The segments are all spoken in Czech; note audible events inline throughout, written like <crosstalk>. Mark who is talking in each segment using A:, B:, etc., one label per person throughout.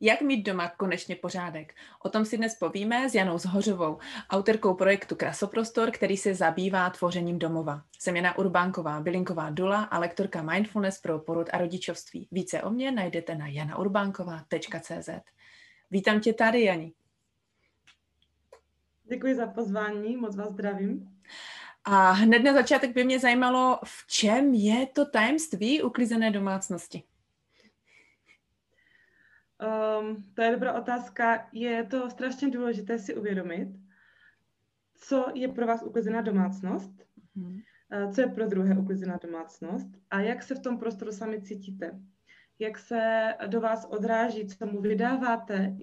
A: Jak mít doma konečně pořádek? O tom si dnes povíme s Janou Zhořovou, autorkou projektu Krasoprostor, který se zabývá tvořením domova. Jsem Jana Urbánková, bylinková dula a lektorka Mindfulness pro porod a rodičovství. Více o mě najdete na janaurbánková.cz. Vítám tě tady, Jani.
B: Děkuji za pozvání, moc vás zdravím.
A: A hned na začátek by mě zajímalo, v čem je to tajemství uklizené domácnosti?
B: Um, to je dobrá otázka. Je to strašně důležité si uvědomit, co je pro vás uklizená domácnost, mm. co je pro druhé uklizená domácnost a jak se v tom prostoru sami cítíte. Jak se do vás odráží, co mu vydáváte,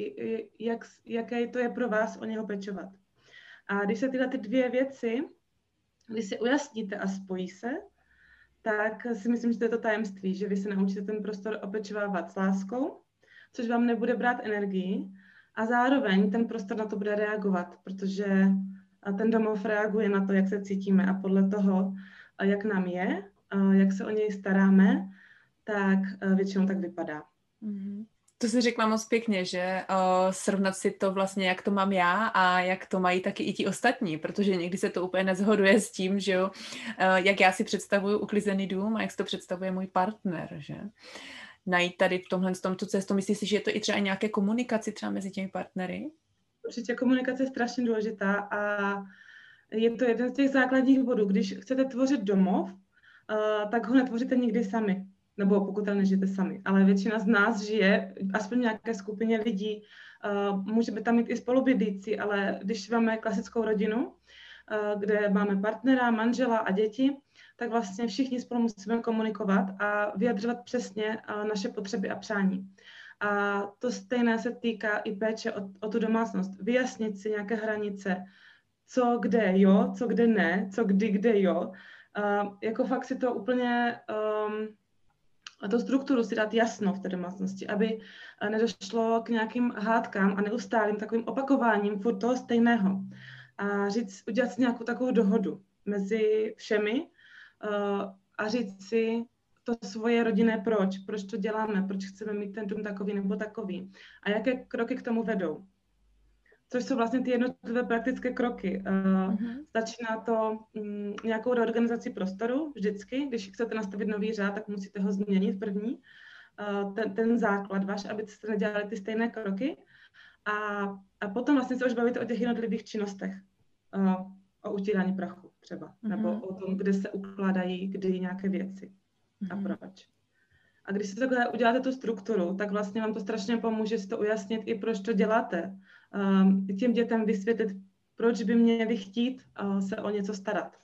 B: jak, jaké to je pro vás o něho pečovat. A když se tyhle ty dvě věci, když si ujasníte a spojí se, tak si myslím, že to je to tajemství, že vy se naučíte ten prostor opečovávat s láskou což vám nebude brát energii a zároveň ten prostor na to bude reagovat, protože ten domov reaguje na to, jak se cítíme a podle toho, jak nám je, jak se o něj staráme, tak většinou tak vypadá.
A: Mm-hmm. To si řekla moc pěkně, že srovnat si to vlastně, jak to mám já a jak to mají taky i ti ostatní, protože někdy se to úplně nezhoduje s tím, že jo, uh, jak já si představuju uklizený dům a jak si to představuje můj partner, že najít tady v tomhle tom tu cestu? Myslíš si, že je to i třeba nějaké komunikaci třeba mezi těmi partnery?
B: Určitě komunikace je strašně důležitá a je to jeden z těch základních bodů. Když chcete tvořit domov, uh, tak ho netvoříte nikdy sami. Nebo pokud tam nežijete sami. Ale většina z nás žije, aspoň nějaké skupině lidí, uh, můžeme tam mít i spolubydlící, ale když máme klasickou rodinu, kde máme partnera, manžela a děti, tak vlastně všichni spolu musíme komunikovat a vyjadřovat přesně naše potřeby a přání. A to stejné se týká i péče o, o tu domácnost. Vyjasnit si nějaké hranice, co kde jo, co kde ne, co kdy kde jo. Uh, jako fakt si to úplně, um, a tu strukturu si dát jasno v té domácnosti, aby nedošlo k nějakým hádkám a neustálým takovým opakováním furt toho stejného. A říct, udělat si nějakou takovou dohodu mezi všemi, uh, a říct si to svoje rodinné proč, proč to děláme, proč chceme mít ten dům takový nebo takový a jaké kroky k tomu vedou. Což jsou vlastně ty jednotlivé praktické kroky. Uh, uh-huh. Začíná to um, nějakou reorganizací prostoru vždycky. Když chcete nastavit nový řád, tak musíte ho změnit první. Uh, ten, ten základ váš, abyste nedělali ty stejné kroky. A, a potom vlastně se už bavíte o těch jednotlivých činnostech. Uh, o utírání prachu třeba, mm-hmm. nebo o tom, kde se ukládají kdy nějaké věci mm-hmm. a mhm. proč. A když si takhle uděláte tu strukturu, tak vlastně vám to strašně pomůže si to ujasnit i proč to děláte. Um, těm dětem vysvětlit, proč by měli chtít uh, se o něco starat,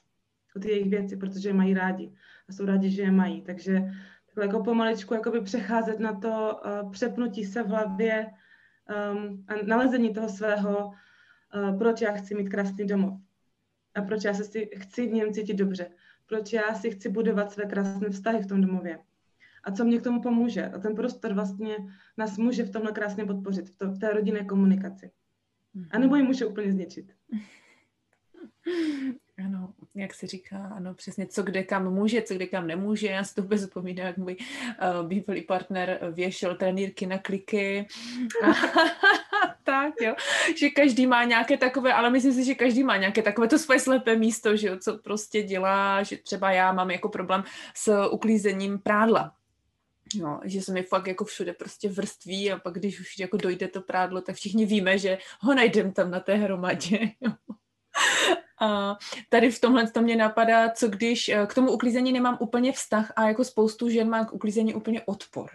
B: o ty jejich věci, protože je mají rádi a jsou rádi, že je mají. Takže takhle jako pomaličku jakoby přecházet na to uh, přepnutí se v hlavě um, a nalezení toho svého, uh, proč já chci mít krásný domov a proč já se si, chci v něm cítit dobře, proč já si chci budovat své krásné vztahy v tom domově a co mě k tomu pomůže. A ten prostor vlastně nás může v tomhle krásně podpořit, v, to, v té rodinné komunikaci. A nebo ji může úplně zničit. <laughs>
A: Ano, jak se říká, ano, přesně, co kde kam může, co kde kam nemůže. Já si to vůbec vzpomínám, jak můj uh, bývalý partner věšel trenýrky na kliky. <laughs> tak, jo. Že každý má nějaké takové, ale myslím si, že každý má nějaké takové to svoje slepé místo, že jo, co prostě dělá, že třeba já mám jako problém s uklízením prádla. No, že se mi fakt jako všude prostě vrství a pak když už jako dojde to prádlo, tak všichni víme, že ho najdem tam na té hromadě. <laughs> A tady v tomhle to mě napadá, co když eh, k tomu uklízení nemám úplně vztah a jako spoustu žen má k uklízení úplně odpor.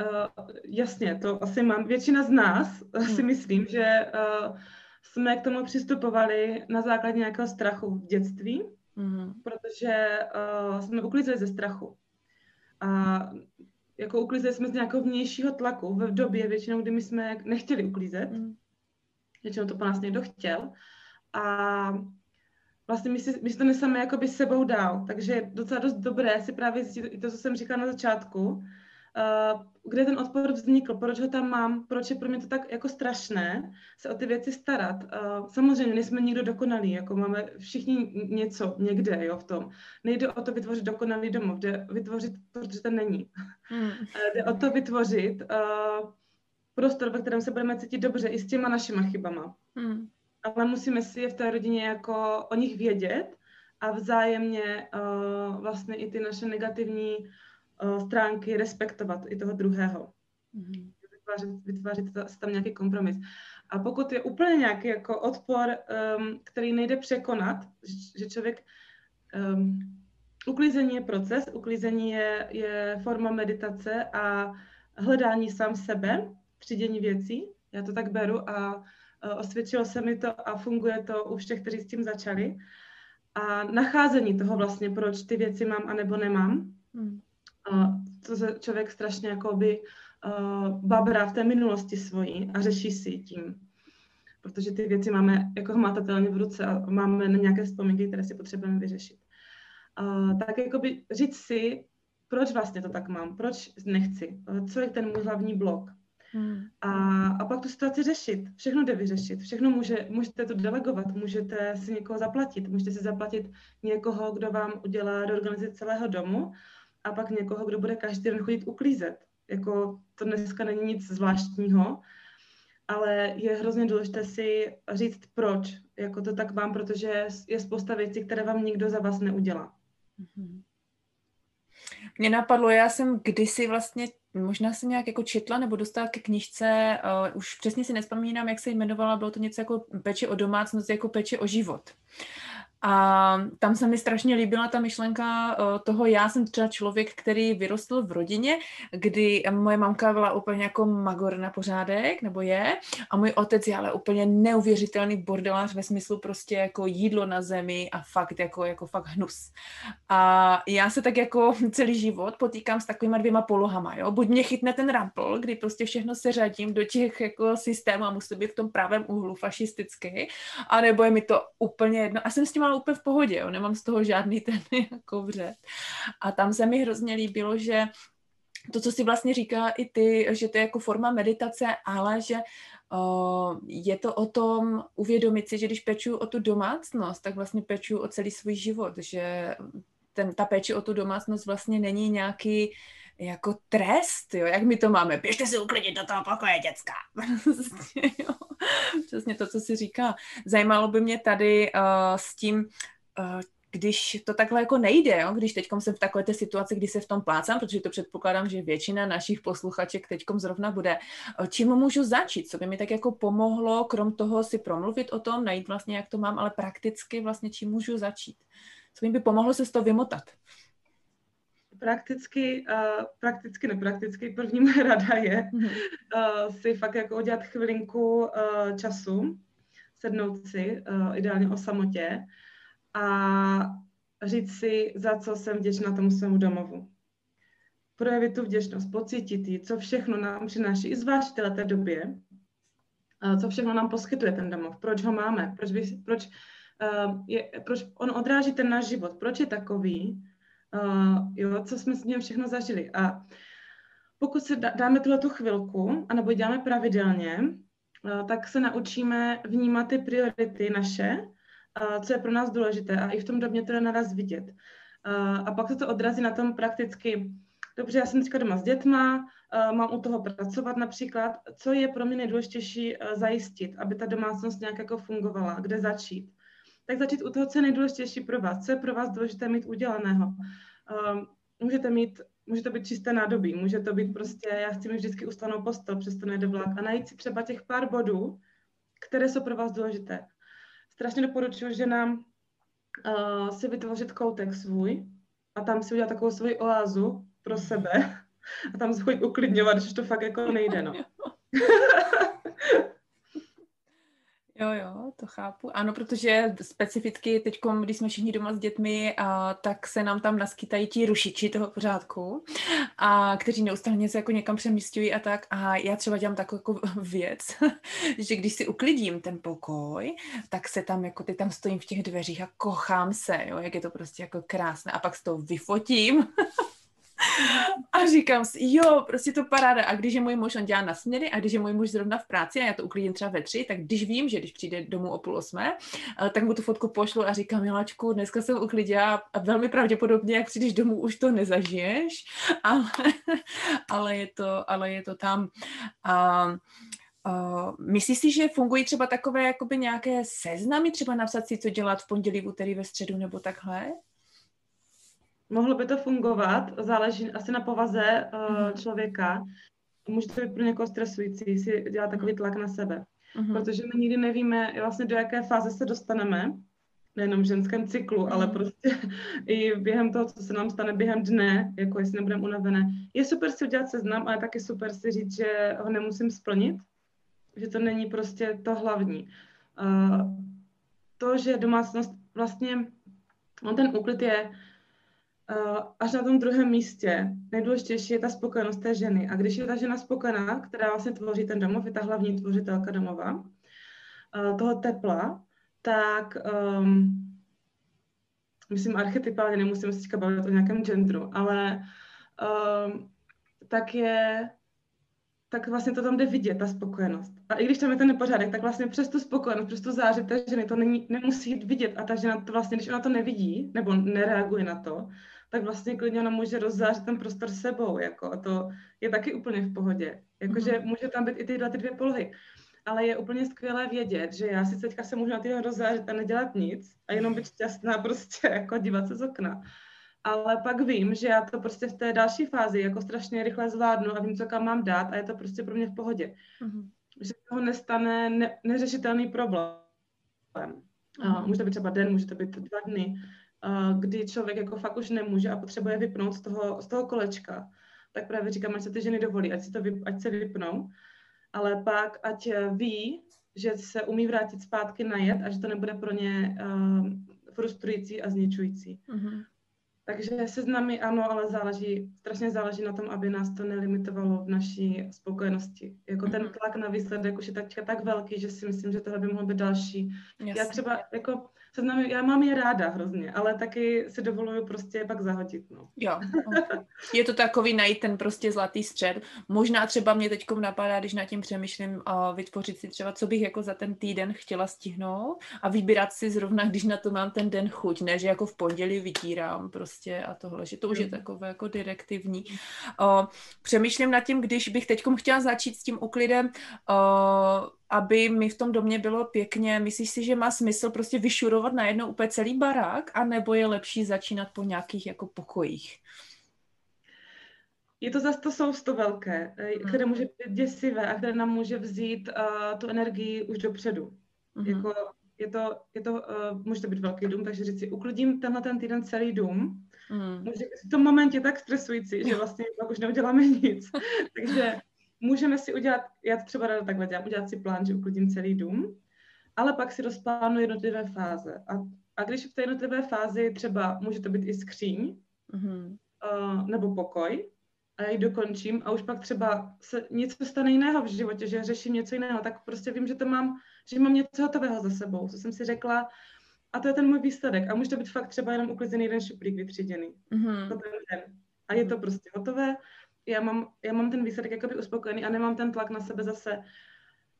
B: Uh, jasně, to asi mám. Většina z nás <laughs> hmm. si myslím, že uh, jsme k tomu přistupovali na základě nějakého strachu v dětství, hmm. protože uh, jsme uklízeli ze strachu. A jako uklízeli jsme z nějakého vnějšího tlaku v době většinou, kdy my jsme nechtěli uklízet. Hmm. Většinou to po nás někdo chtěl. A vlastně my si, my si to neseme jakoby sebou dál. Takže je docela dost dobré si právě zjistit i to, co jsem říkala na začátku, uh, kde ten odpor vznikl, proč ho tam mám, proč je pro mě to tak jako strašné se o ty věci starat. Uh, samozřejmě nejsme nikdo dokonalý, jako máme všichni něco někde jo, v tom. Nejde o to vytvořit dokonalý domov, jde vytvořit, protože to není. Hmm. jde o to vytvořit uh, prostor, ve kterém se budeme cítit dobře i s těma našima chybama. Hmm. Ale musíme si je v té rodině jako o nich vědět a vzájemně uh, vlastně i ty naše negativní uh, stránky respektovat i toho druhého. Mm-hmm. Vytvářet, vytvářet tam nějaký kompromis. A pokud je úplně nějaký jako odpor, um, který nejde překonat, že člověk um, uklízení je proces, uklízení je, je forma meditace a hledání sám sebe, třídění věcí. Já to tak beru a uh, osvědčilo se mi to a funguje to u všech, kteří s tím začali. A nacházení toho vlastně, proč ty věci mám a nebo nemám. Hmm to se člověk strašně jakoby uh, babrá v té minulosti svojí a řeší si tím. Protože ty věci máme jako hmatatelně v ruce a máme na nějaké vzpomínky, které si potřebujeme vyřešit. Uh, tak jakoby říct si, proč vlastně to tak mám, proč nechci, co je ten můj hlavní blok. Hmm. A, a pak tu situaci řešit. Všechno jde vyřešit. Všechno může, můžete to delegovat, můžete si někoho zaplatit, můžete si zaplatit někoho, kdo vám udělá reorganizaci celého domu a pak někoho, kdo bude každý den chodit uklízet. Jako to dneska není nic zvláštního, ale je hrozně důležité si říct, proč. Jako to tak mám, protože je spousta věcí, které vám nikdo za vás neudělá.
A: Mm-hmm. Mě napadlo, já jsem kdysi vlastně, možná jsem nějak jako četla nebo dostala ke knižce, uh, už přesně si nespomínám, jak se jmenovala, bylo to něco jako peče o domácnost, jako peče o život. A tam se mi strašně líbila ta myšlenka eh, toho, já jsem třeba člověk, který vyrostl v rodině, kdy moje mamka byla úplně jako magor na pořádek, nebo je, a můj otec je ale úplně neuvěřitelný bordelář ve smyslu prostě jako jídlo na zemi a fakt jako, jako fakt hnus. A já se tak jako <laughs> celý život potýkám s takovýma dvěma polohama, jo. Buď mě chytne ten rampl, kdy prostě všechno se řadím do těch jako systémů a musí být v tom pravém úhlu fašisticky, anebo je mi to úplně jedno. A jsem s tím úplně v pohodě, jo, nemám z toho žádný <laughs> ten jako vřet. A tam se mi hrozně líbilo, že to, co si vlastně říká i ty, že to je jako forma meditace, ale že uh, je to o tom uvědomit si, že když peču o tu domácnost, tak vlastně peču o celý svůj život, že ten, ta péče o tu domácnost vlastně není nějaký jako trest, jo, jak my to máme, běžte si uklidit do toho pokoje, děcka. <laughs> Přesně to, co si říká. Zajímalo by mě tady uh, s tím, uh, když to takhle jako nejde, jo? když teď jsem v takové té situaci, kdy se v tom plácám, protože to předpokládám, že většina našich posluchaček teď zrovna bude, eh, čím můžu začít, co by mi tak jako pomohlo, krom toho si promluvit o tom, najít vlastně, jak to mám, ale prakticky vlastně čím můžu začít. Co mi by pomohlo se z toho vymotat?
B: Prakticky, uh, prakticky, neprakticky, první moje rada je uh, si fakt jako udělat chvilinku uh, času, sednout si, uh, ideálně o samotě a říct si, za co jsem vděčná tomu svému domovu. Projevit tu vděčnost, pocítit ji, co všechno nám přináší, i zvlášť v té době, uh, co všechno nám poskytuje ten domov, proč ho máme, proč, by, proč, uh, je, proč on odráží ten náš život, proč je takový, uh, jo, co jsme s ním všechno zažili. A pokud se dáme tuhle tu chvilku, anebo děláme pravidelně, uh, tak se naučíme vnímat ty priority naše, uh, co je pro nás důležité a i v tom domě to je naraz vidět. Uh, a pak se to odrazí na tom prakticky, dobře, já jsem teďka doma s dětma, mám u toho pracovat například, co je pro mě nejdůležitější zajistit, aby ta domácnost nějak jako fungovala, kde začít tak začít u toho, co je nejdůležitější pro vás, co je pro vás důležité mít udělaného. Um, můžete mít, může to být čisté nádobí, může to být prostě, já chci mít vždycky ustanou postel, přesto nejde vlak a najít si třeba těch pár bodů, které jsou pro vás důležité. Strašně doporučuji, že nám uh, si vytvořit koutek svůj a tam si udělat takovou svoji oázu pro sebe <laughs> a tam se chodit uklidňovat, když to fakt jako nejde, no. <laughs> <laughs>
A: Jo, jo, to chápu. Ano, protože specificky teď, když jsme všichni doma s dětmi, a, tak se nám tam naskytají ti rušiči toho pořádku, a kteří neustále se jako někam přemístují a tak. A já třeba dělám takovou jako věc, <laughs> že když si uklidím ten pokoj, tak se tam jako ty tam stojím v těch dveřích a kochám se, jo, jak je to prostě jako krásné. A pak s toho vyfotím <laughs> A říkám si, jo, prostě to paráda. A když je můj muž, on dělá na směry, a když je můj muž zrovna v práci a já to uklidím třeba ve tři, tak když vím, že když přijde domů o půl osmé, eh, tak mu tu fotku pošlu a říkám, miláčku, dneska jsem uklidila a velmi pravděpodobně, jak přijdeš domů, už to nezažiješ, <laughs> ale, ale, je, to, ale je to tam. A, Uh, myslíš si, že fungují třeba takové jakoby nějaké seznamy, třeba napsat si, co dělat v pondělí, v úterý, ve středu nebo takhle?
B: Mohlo by to fungovat, záleží asi na povaze uh, člověka. Může to být pro někoho stresující, si dělat takový tlak na sebe. Uh-huh. Protože my nikdy nevíme vlastně do jaké fáze se dostaneme, nejenom v ženském cyklu, uh-huh. ale prostě <laughs> i během toho, co se nám stane během dne, jako jestli nebudeme unavené. Je super si udělat seznam, ale taky super si říct, že ho nemusím splnit, že to není prostě to hlavní. Uh, to, že domácnost vlastně, on ten úklid je uh, až na tom druhém místě. Nejdůležitější je ta spokojenost té ženy. A když je ta žena spokojená, která vlastně tvoří ten domov, je ta hlavní tvořitelka domova, uh, toho tepla, tak um, myslím archetypálně, nemusím se teďka bavit o nějakém genderu, ale um, tak je tak vlastně to tam jde vidět, ta spokojenost. A i když tam je ten nepořádek, tak vlastně přes tu spokojenost, přes tu záři té ženy to není, nemusí jít vidět. A ta žena to vlastně, když ona to nevidí, nebo nereaguje na to, tak vlastně klidně ona může rozzářit ten prostor sebou, jako, a to je taky úplně v pohodě. Jakože mm-hmm. může tam být i tyhle ty dvě polohy. Ale je úplně skvělé vědět, že já si teďka se můžu na ty rozzářit a nedělat nic a jenom být šťastná <laughs> prostě jako dívat se z okna ale pak vím, že já to prostě v té další fázi jako strašně rychle zvládnu a vím, co kam mám dát a je to prostě pro mě v pohodě. Mm-hmm. Že toho nestane ne, neřešitelný problém. Mm-hmm. Uh, může to být třeba den, může to být dva dny, kdy člověk jako fakt už nemůže a potřebuje vypnout z toho, z toho kolečka. Tak právě říkám, ať se ty ženy dovolí, ať, si to vyp, ať se vypnou, ale pak ať ví, že se umí vrátit zpátky na jed a že to nebude pro ně uh, frustrující a zničující. Mm-hmm. Takže seznamy ano, ale záleží, strašně záleží na tom, aby nás to nelimitovalo v naší spokojenosti. Jako ten mhm. tlak na výsledek už je tak, tak velký, že si myslím, že tohle by mohlo být další. Jasně. Já třeba jako seznamy, já mám je ráda hrozně, ale taky si dovoluju prostě pak zahodit. No.
A: Jo, okay. je to takový najít ten prostě zlatý střed. Možná třeba mě teď napadá, když nad tím přemýšlím, uh, vytvořit si třeba, co bych jako za ten týden chtěla stihnout a vybírat si zrovna, když na to mám ten den chuť, ne, že jako v pondělí vytírám prostě a tohle, že to už je takové jako direktivní. Uh, přemýšlím nad tím, když bych teď chtěla začít s tím uklidem, uh, aby mi v tom domě bylo pěkně. Myslíš si, že má smysl prostě vyšurovat najednou úplně celý barák, anebo je lepší začínat po nějakých jako pokojích?
B: Je to zase to sousto velké, eh, hmm. které může být děsivé a které nám může vzít uh, tu energii už dopředu. Hmm. Jako, je to, je to, uh, může to být velký dům, takže říct si, uklidím tenhle ten týden celý dům. Hmm. Může v tom momentě tak stresující, že vlastně pak už neuděláme nic. <laughs> takže můžeme si udělat, já to třeba ráda takhle dělám, udělat si plán, že uklidím celý dům, ale pak si rozplánu jednotlivé fáze. A, a když v té jednotlivé fázi třeba může to být i skříň, mm-hmm. uh, nebo pokoj, a já ji dokončím a už pak třeba se něco stane jiného v životě, že řeším něco jiného, tak prostě vím, že to mám, že mám něco hotového za sebou, co jsem si řekla, a to je ten můj výsledek. A může to být fakt třeba jenom uklizený jeden šuplík vytříděný. Mm-hmm. To ten A je to prostě hotové já mám, já mám ten výsledek jakoby uspokojený a nemám ten tlak na sebe zase.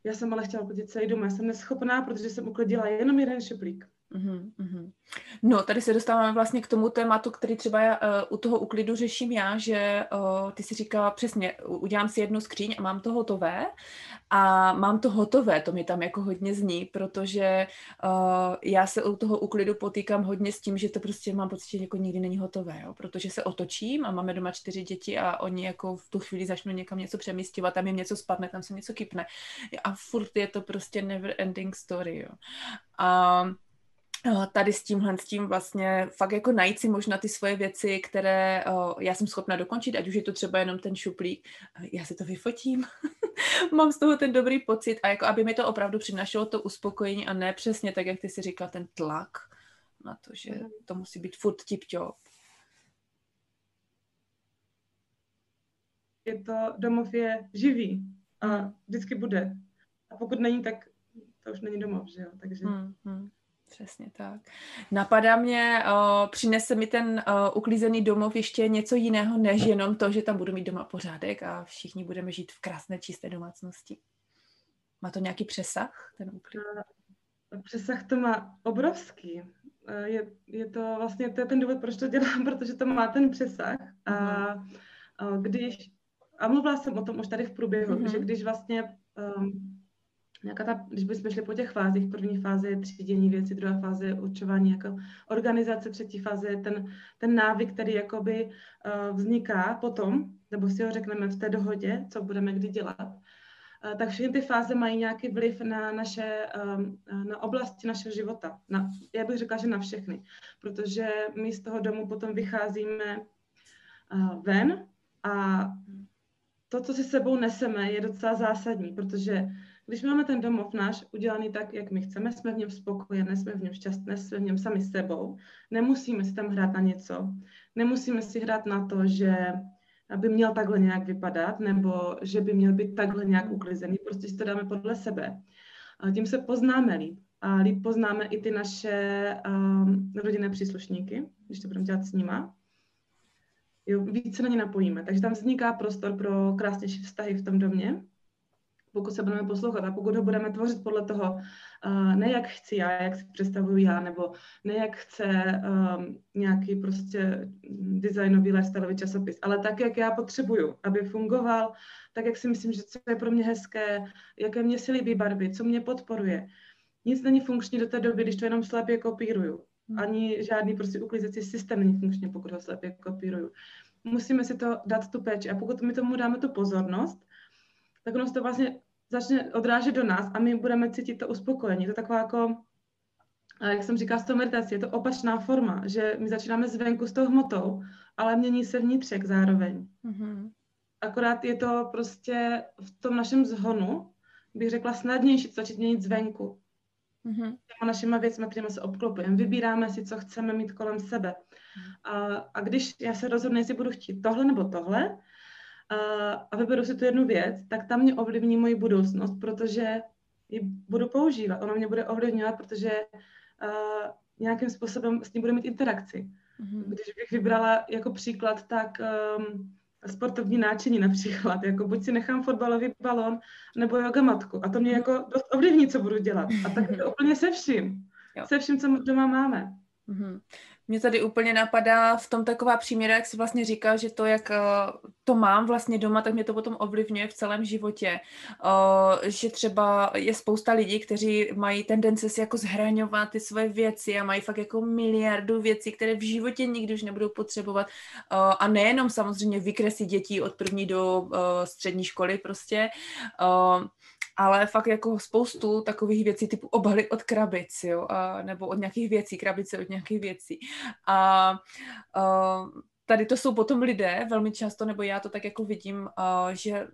B: Já jsem ale chtěla uklidit celý dům, já jsem neschopná, protože jsem uklidila jenom jeden šuplík.
A: Mm-hmm. No, tady se dostáváme vlastně k tomu tématu, který třeba já, uh, u toho uklidu řeším já, že uh, ty si říkala přesně, udělám si jednu skříň a mám to hotové a mám to hotové, to mi tam jako hodně zní, protože uh, já se u toho uklidu potýkám hodně s tím, že to prostě mám pocit, že jako nikdy není hotové, jo? protože se otočím a máme doma čtyři děti a oni jako v tu chvíli začnou někam něco přemístěvat, tam jim něco spadne, tam se něco kypne a furt je to prostě never ending story, jo. A tady s tímhle, s tím vlastně fakt jako najít si možná ty svoje věci, které uh, já jsem schopna dokončit, ať už je to třeba jenom ten šuplík, já si to vyfotím, <laughs> mám z toho ten dobrý pocit a jako aby mi to opravdu přinašelo to uspokojení a ne přesně tak, jak ty si říkal, ten tlak na to, že mhm. to musí být furt tip-top.
B: Je to, domov je živý a vždycky bude. A pokud není, tak to už není domov, že jo? Takže... Hmm, hmm.
A: Přesně tak. Napadá mě, uh, přinese mi ten uh, uklízený domov ještě něco jiného, než jenom to, že tam budu mít doma pořádek a všichni budeme žít v krásné, čisté domácnosti. Má to nějaký přesah, ten uklid?
B: Přesah to má obrovský. Je, je to vlastně to je ten důvod, proč to dělám, <laughs> protože to má ten přesah. A, a když, a mluvila jsem o tom už tady v průběhu, mm-hmm. že když vlastně um, nějaká ta, když bychom šli po těch fázích, první fáze je třídění věcí, druhá fáze je určování jako organizace, třetí fáze je ten, ten návyk, který jakoby uh, vzniká potom, nebo si ho řekneme v té dohodě, co budeme kdy dělat. Uh, tak všechny ty fáze mají nějaký vliv na naše, um, na oblasti našeho života. Na, já bych řekla, že na všechny, protože my z toho domu potom vycházíme ven a to, co si sebou neseme, je docela zásadní, protože když máme ten domov náš udělaný tak, jak my chceme, jsme v něm spokojené, jsme v něm šťastné, jsme v něm sami sebou, nemusíme si tam hrát na něco, nemusíme si hrát na to, že aby měl takhle nějak vypadat, nebo že by měl být takhle nějak uklizený, prostě si to dáme podle sebe. A tím se poznáme líp. A líp poznáme i ty naše um, rodinné příslušníky, když to budeme dělat s nima. Jo, víc se na ně napojíme. Takže tam vzniká prostor pro krásnější vztahy v tom domě pokud se budeme poslouchat a pokud ho budeme tvořit podle toho, uh, ne jak chci já, jak si představuju já, nebo ne jak chce um, nějaký prostě designový lifestyleový časopis, ale tak, jak já potřebuju, aby fungoval, tak, jak si myslím, že co je pro mě hezké, jaké mě si líbí barvy, co mě podporuje. Nic není funkční do té doby, když to jenom slepě kopíruju. Hmm. Ani žádný prostě uklízecí systém není funkční, pokud ho slepě kopíruju. Musíme si to dát tu péči a pokud my tomu dáme tu pozornost, tak ono se to vlastně začne odrážet do nás a my budeme cítit to uspokojení. To je taková jako, jak jsem říkala, s tou meditací, je to opačná forma, že my začínáme zvenku s tou hmotou, ale mění se vnitřek zároveň. Mm-hmm. Akorát je to prostě v tom našem zhonu, bych řekla, snadnější to začít měnit zvenku. Mm-hmm. Těma našima věcmi, kterými se obklopujeme. Vybíráme si, co chceme mít kolem sebe. A, a když já se rozhodnu, jestli budu chtít tohle nebo tohle, a vyberu si tu jednu věc, tak tam mě ovlivní moji budoucnost, protože ji budu používat. Ona mě bude ovlivňovat, protože uh, nějakým způsobem s ní bude mít interakci. Mm-hmm. Když bych vybrala jako příklad, tak um, sportovní náčiní například, jako buď si nechám fotbalový balon nebo jogamatku a to mě jako dost ovlivní, co budu dělat. A tak to <laughs> úplně se vším. Jo. Se vším, co doma máme.
A: Mm-hmm. Mě tady úplně napadá v tom taková příměra, jak si vlastně říkal, že to, jak eh, to mám vlastně doma, tak mě to potom ovlivňuje v celém životě. Eh, že třeba je spousta lidí, kteří mají tendence si jako zhraňovat ty své věci a mají fakt jako miliardu věcí, které v životě nikdy už nebudou potřebovat. Eh, a nejenom samozřejmě vykresy dětí od první do střední školy prostě, ale fakt jako spoustu takových věcí typu obaly od krabic, jo, a, nebo od nějakých věcí, krabice od nějakých věcí. A, a tady to jsou potom lidé velmi často, nebo já to tak jako vidím, a, že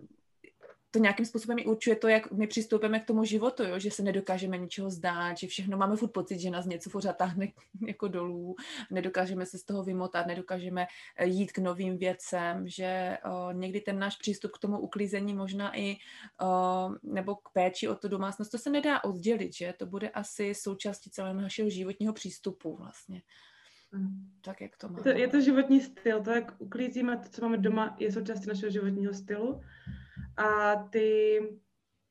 A: to nějakým způsobem i určuje to, jak my přistoupíme k tomu životu, jo? že se nedokážeme ničeho zdát, že všechno máme furt pocit, že nás něco pořád táhne <laughs> jako dolů, nedokážeme se z toho vymotat, nedokážeme eh, jít k novým věcem, že o, někdy ten náš přístup k tomu uklízení možná i o, nebo k péči o tu domácnost, to se nedá oddělit, že to bude asi součástí celého našeho životního přístupu vlastně. Tak jak to má.
B: Je to, je to životní styl, to, jak uklízíme to, co máme doma, je součástí našeho životního stylu a ty,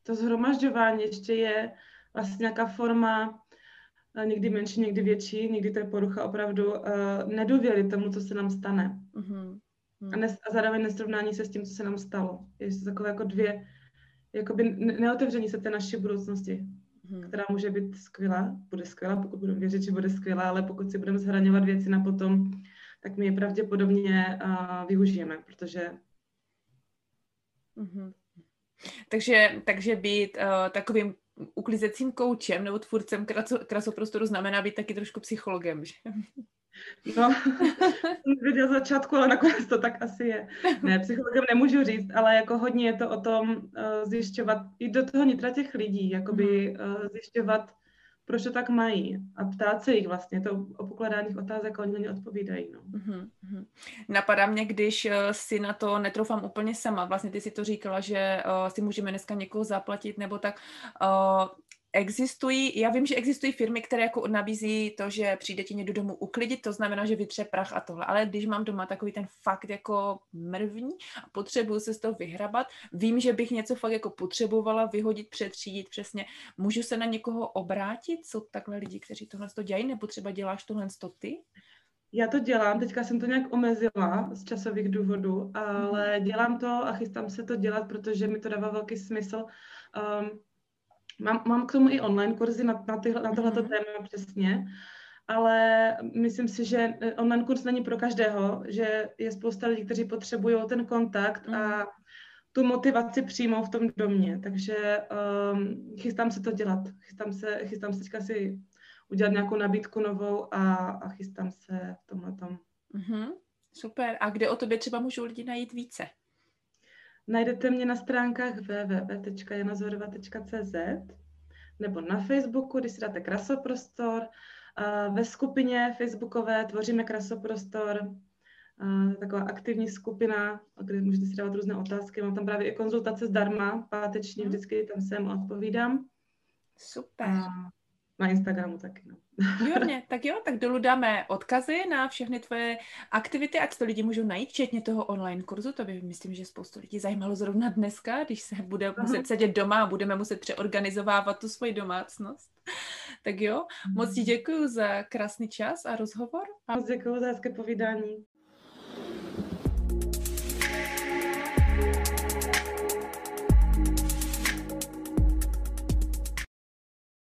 B: to zhromažďování ještě je vlastně nějaká forma eh, někdy menší, někdy větší, někdy to je porucha opravdu uh, nedůvěry tomu, co se nám stane. Uh-huh. A, nes, a zároveň nesrovnání se s tím, co se nám stalo. Je to takové jako dvě, jakoby neotevření se té naší budoucnosti, uh-huh. která může být skvělá, bude skvělá, pokud budeme věřit, že bude skvělá, ale pokud si budeme zhraňovat věci na potom, tak my je pravděpodobně uh, využijeme, protože
A: Mm-hmm. Takže, takže být uh, takovým uklizecím koučem nebo tvůrcem kraso, krasoprostoru znamená být taky trošku psychologem, že?
B: No, <laughs> jsem začátku, ale nakonec to tak asi je. Ne, psychologem nemůžu říct, ale jako hodně je to o tom uh, zjišťovat, i do toho nitra těch lidí, jakoby uh, zjišťovat proč to tak mají a ptát se jich vlastně, to o pokladání otázek oni na ně odpovídají. No. Uh-huh,
A: Napadá mě, když uh, si na to netroufám úplně sama, vlastně ty si to říkala, že uh, si můžeme dneska někoho zaplatit nebo tak, uh, existují, já vím, že existují firmy, které jako nabízí to, že přijde ti někdo domů uklidit, to znamená, že vytře prach a tohle, ale když mám doma takový ten fakt jako mrvní a potřebuju se z toho vyhrabat, vím, že bych něco fakt jako potřebovala vyhodit, přetřídit přesně, můžu se na někoho obrátit? Jsou takhle lidi, kteří tohle to dělají, nebo třeba děláš tohle to ty?
B: Já to dělám, teďka jsem to nějak omezila z časových důvodů, ale mhm. dělám to a chystám se to dělat, protože mi to dává velký smysl. Um, Mám, mám k tomu i online kurzy na, na, tyhle, na tohleto mm-hmm. téma přesně, ale myslím si, že eh, online kurz není pro každého, že je spousta lidí, kteří potřebují ten kontakt a mhm. tu motivaci přímo v tom domě, takže um, chystám se to dělat. Chystám se, chystám se teďka si udělat nějakou nabídku novou a, a chystám se v tomhle tom.
A: Mm-hmm. Super. A kde o tobě třeba můžou lidi najít více?
B: Najdete mě na stránkách www.janazorova.cz nebo na Facebooku, když si dáte krasoprostor. Ve skupině facebookové tvoříme krasoprostor, taková aktivní skupina, kde můžete si dávat různé otázky. Mám tam právě i konzultace zdarma, páteční, mhm. vždycky tam sem odpovídám.
A: Super.
B: A na Instagramu taky. No.
A: Výborně, tak jo, tak dolů dáme odkazy na všechny tvoje aktivity, ať to lidi můžou najít, včetně toho online kurzu, to by myslím, že spoustu lidí zajímalo zrovna dneska, když se bude muset sedět doma a budeme muset přeorganizovávat tu svoji domácnost. Tak jo, moc ti mhm. děkuji za krásný čas a rozhovor.
B: Moc děkuji za hezké povídání.